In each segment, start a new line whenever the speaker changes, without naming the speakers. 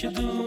You do.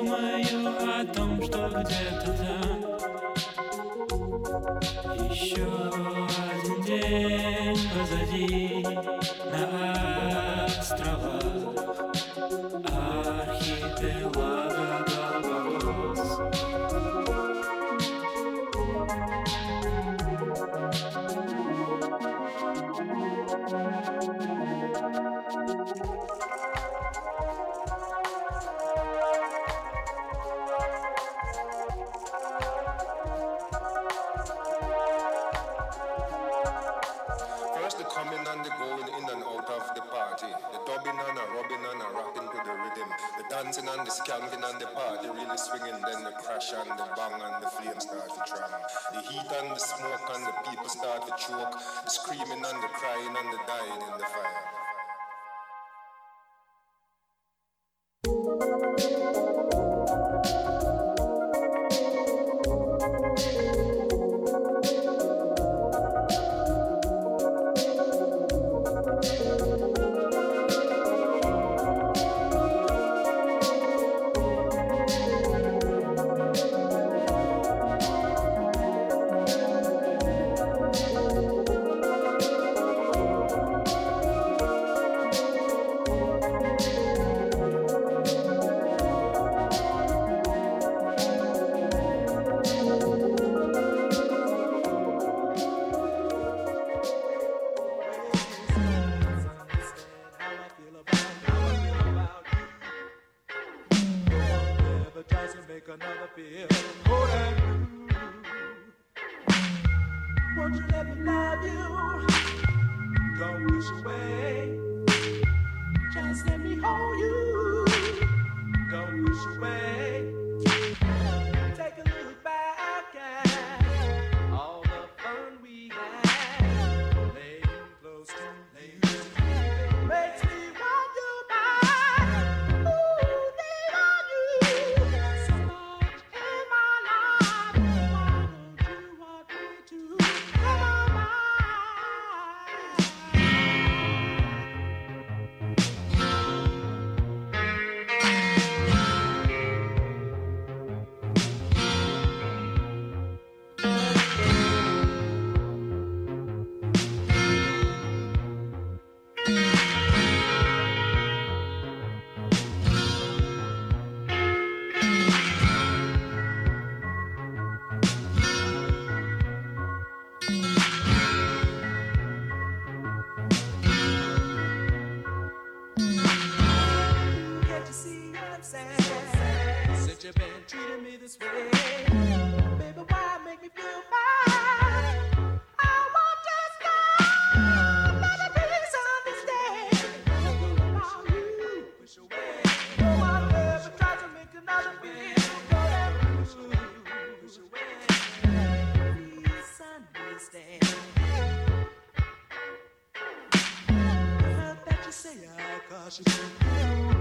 action, the bang and the flame start to tram. The heat and the smoke and the people start to choke. The screaming and the crying and the dying in the fire.
acho que.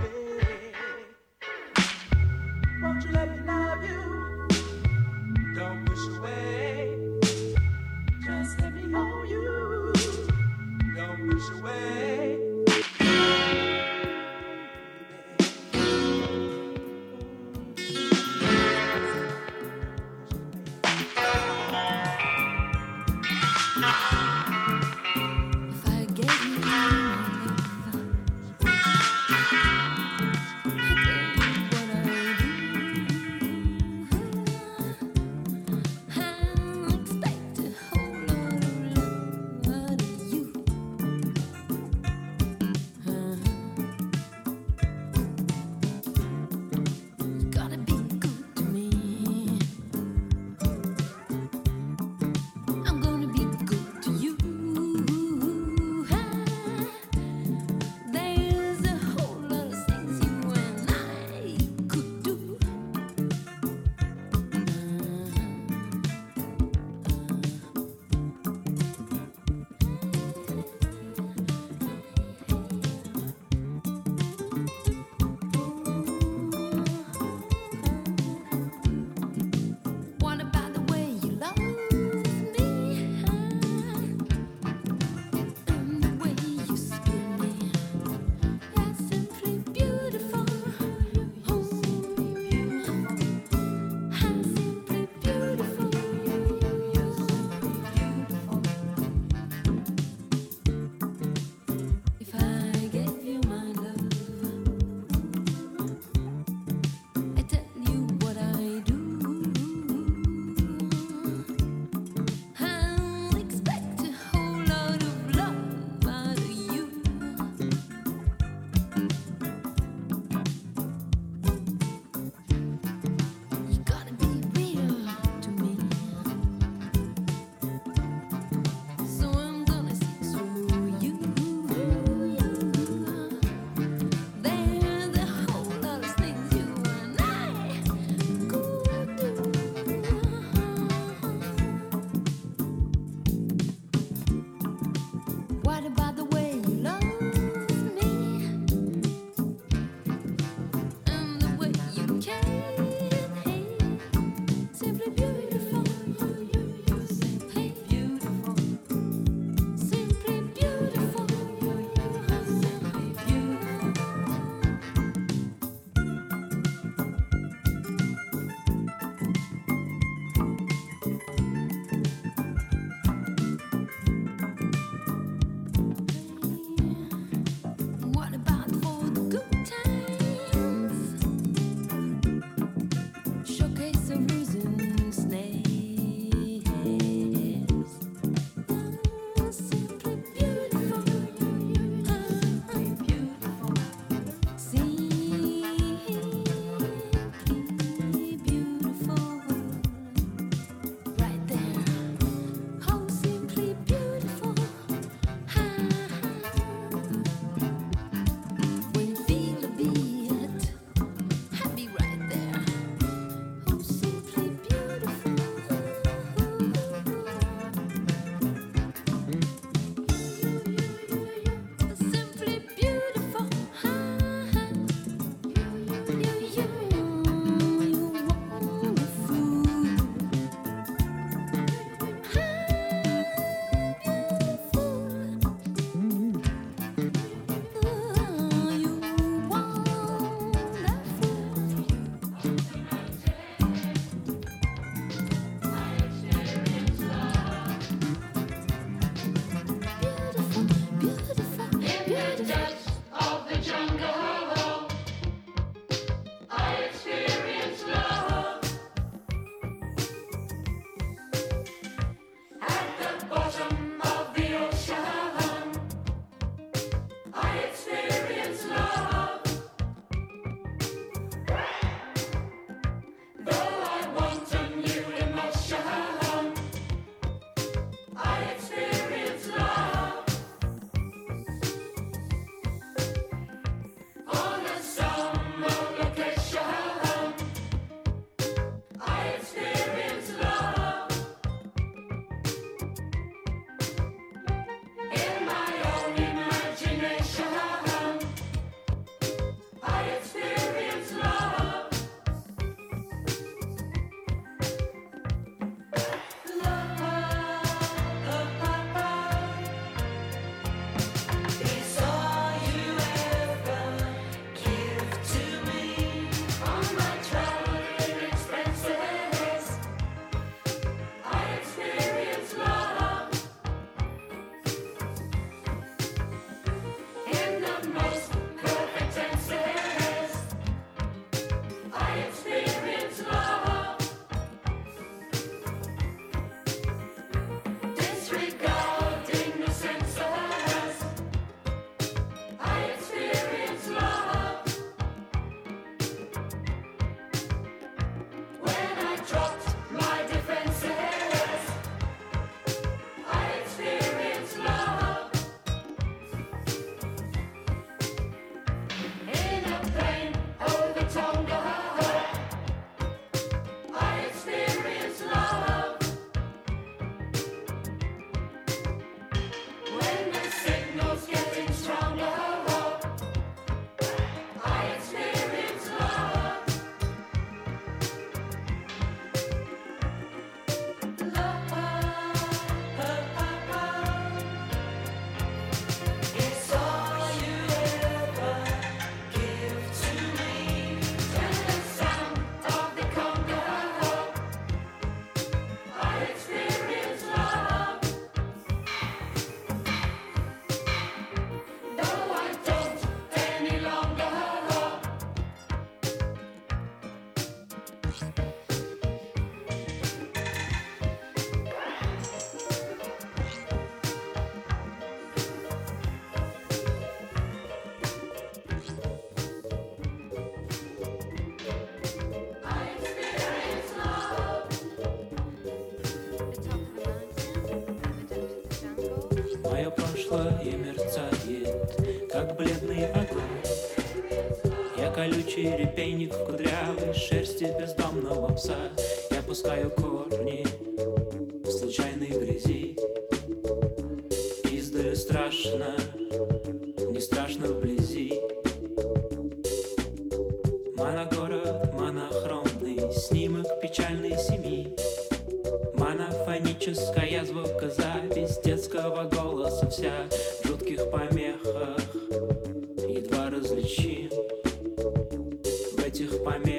Колючий репейник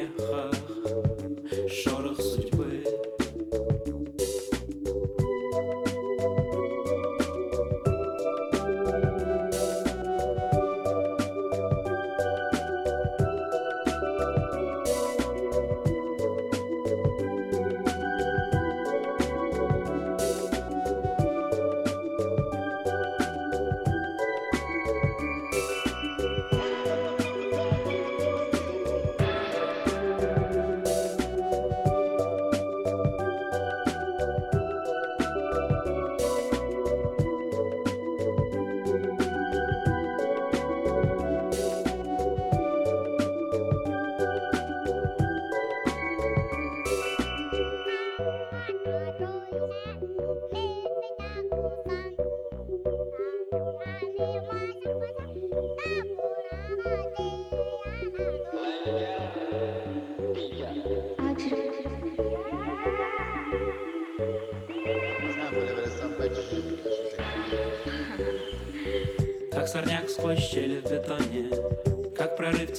erreur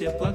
тепла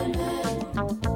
Música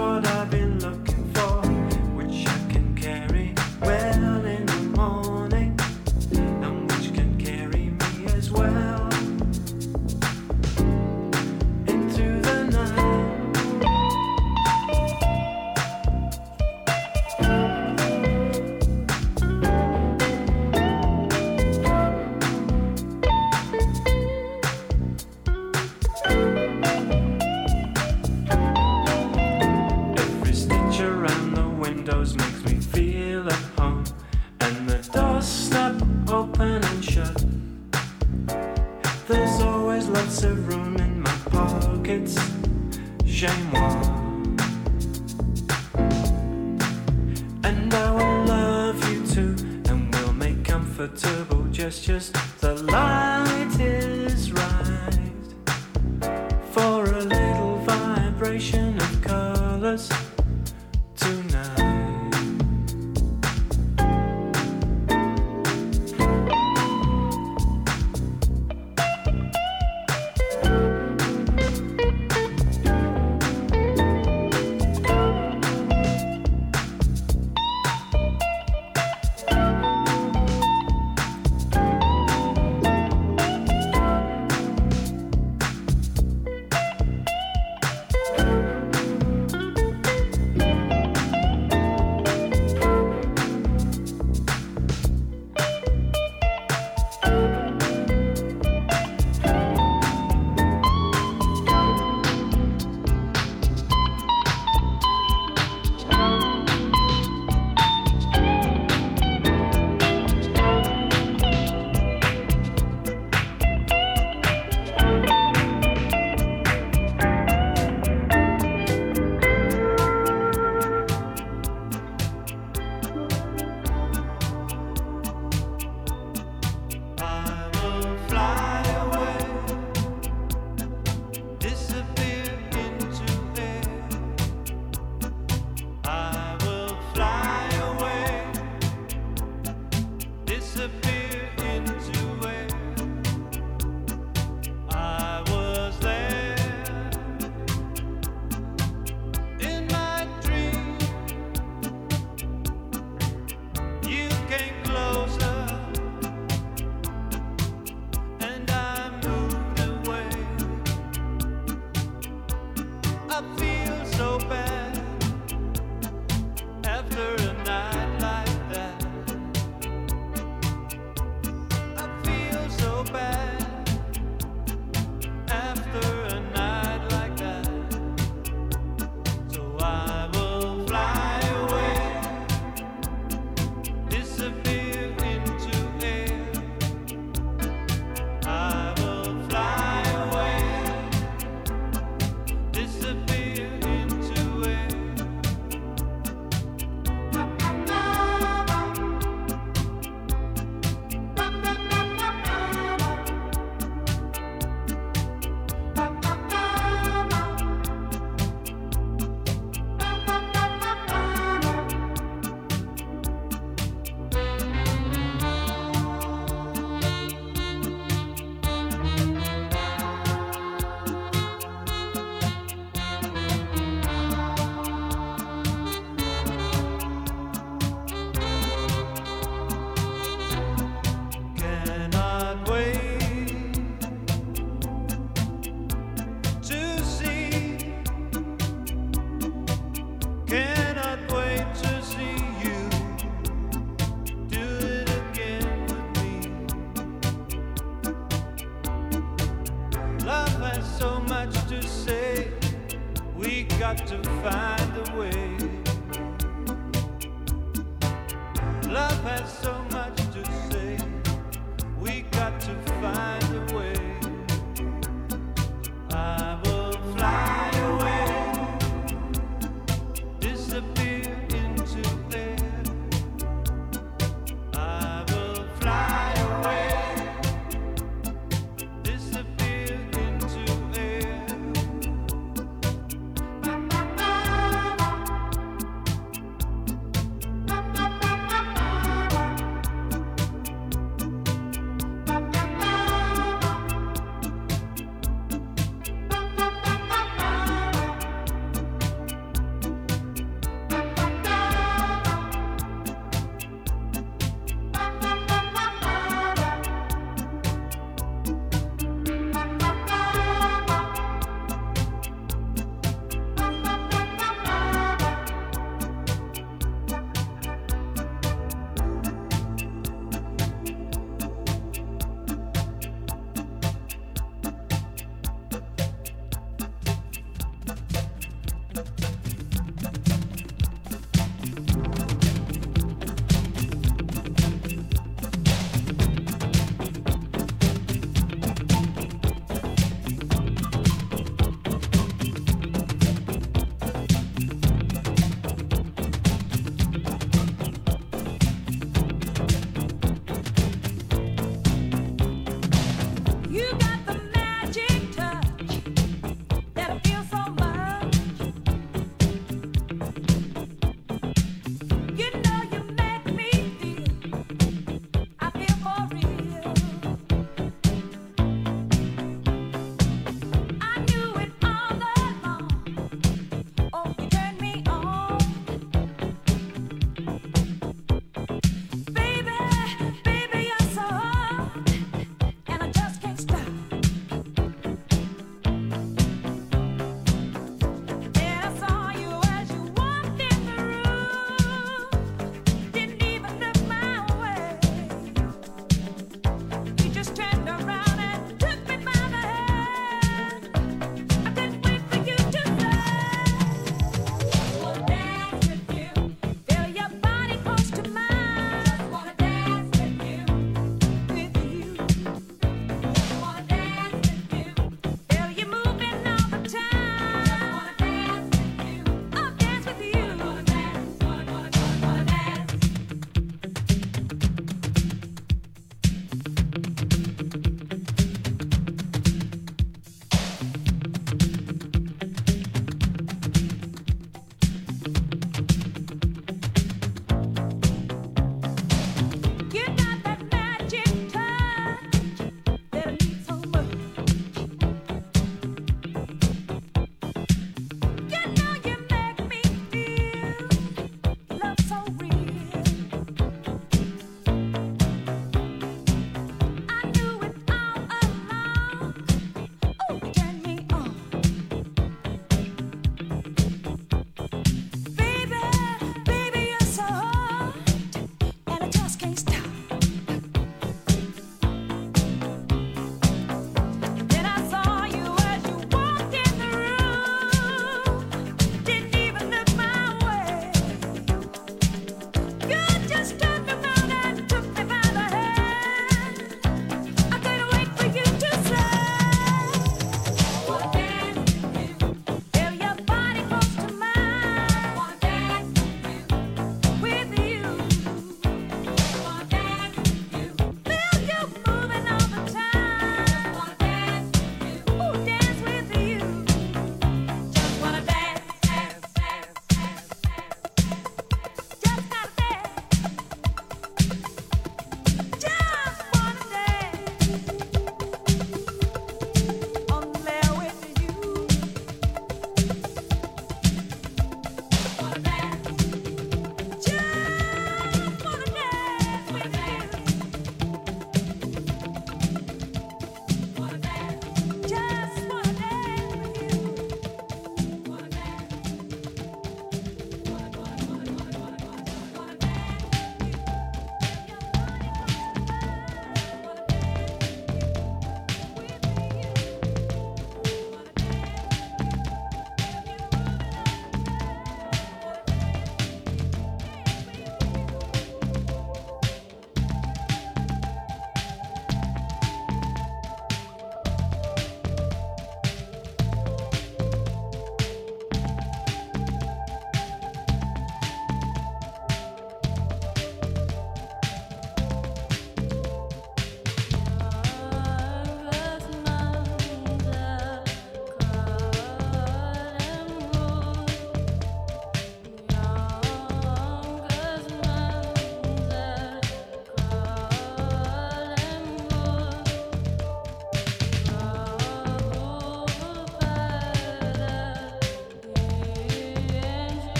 gestures. The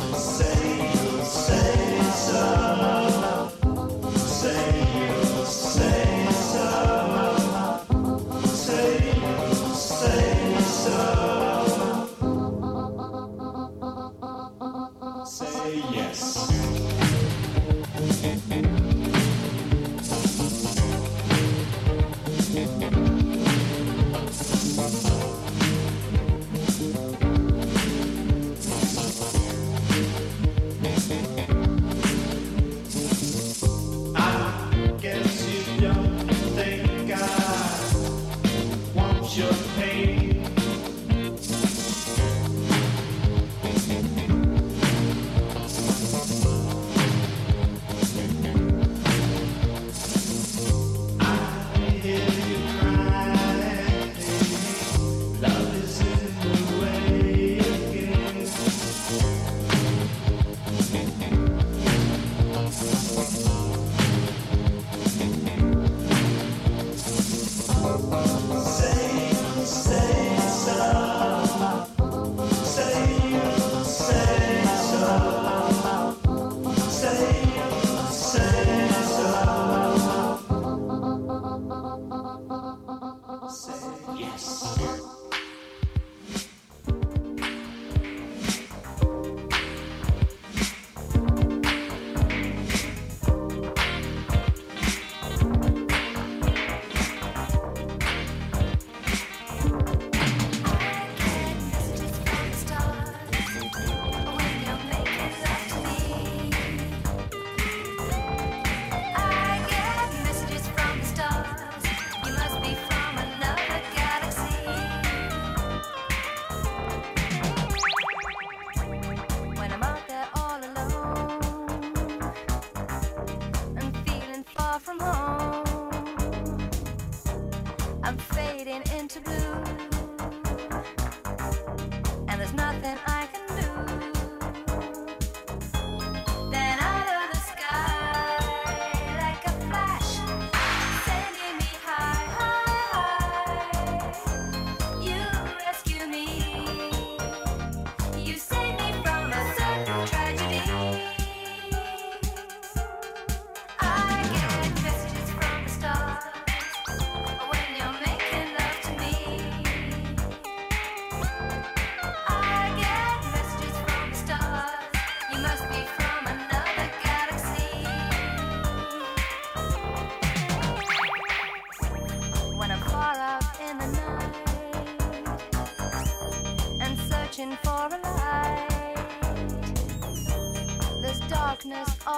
say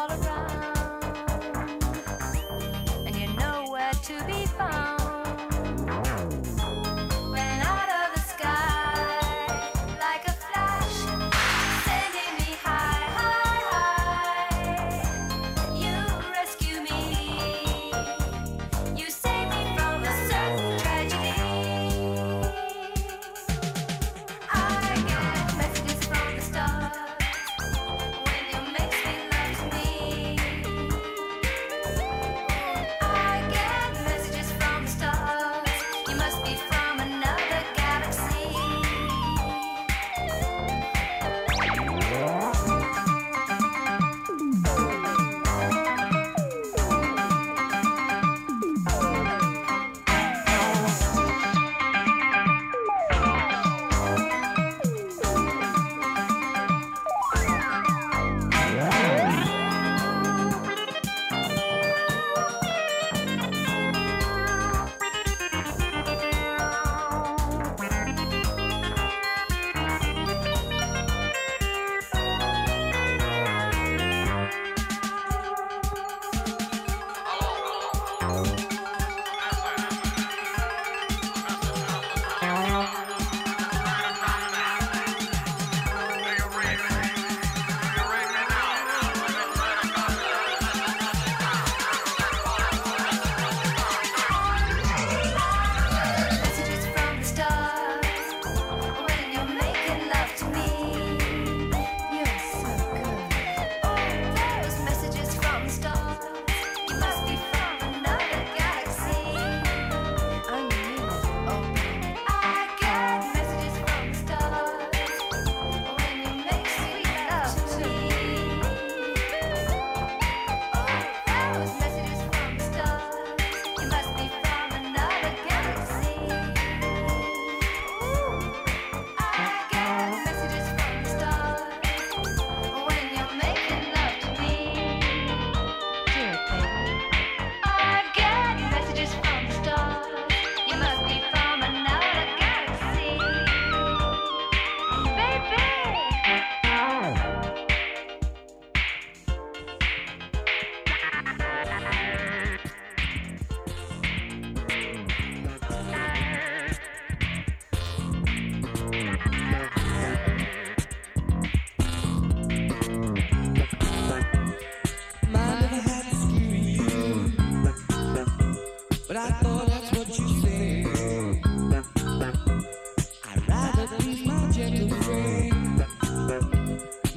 I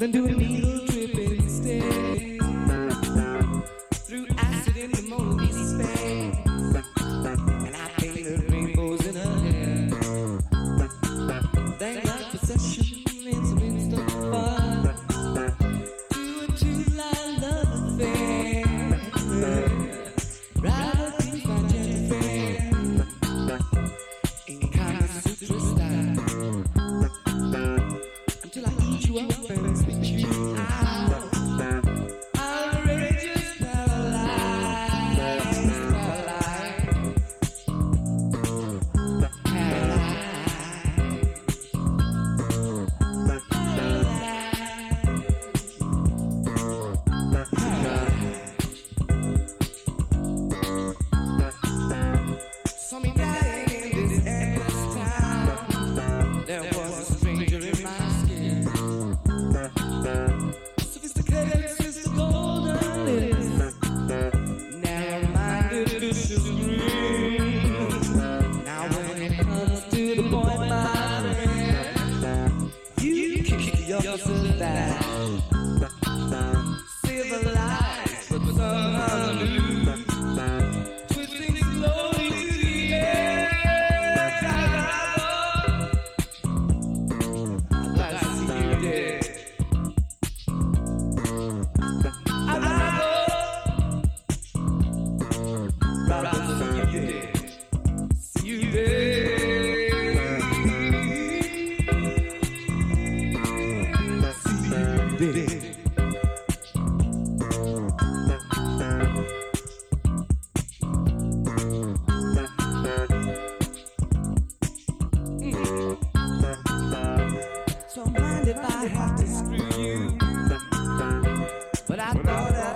than doing needles. So mind if I have to screw you? But I thought
I.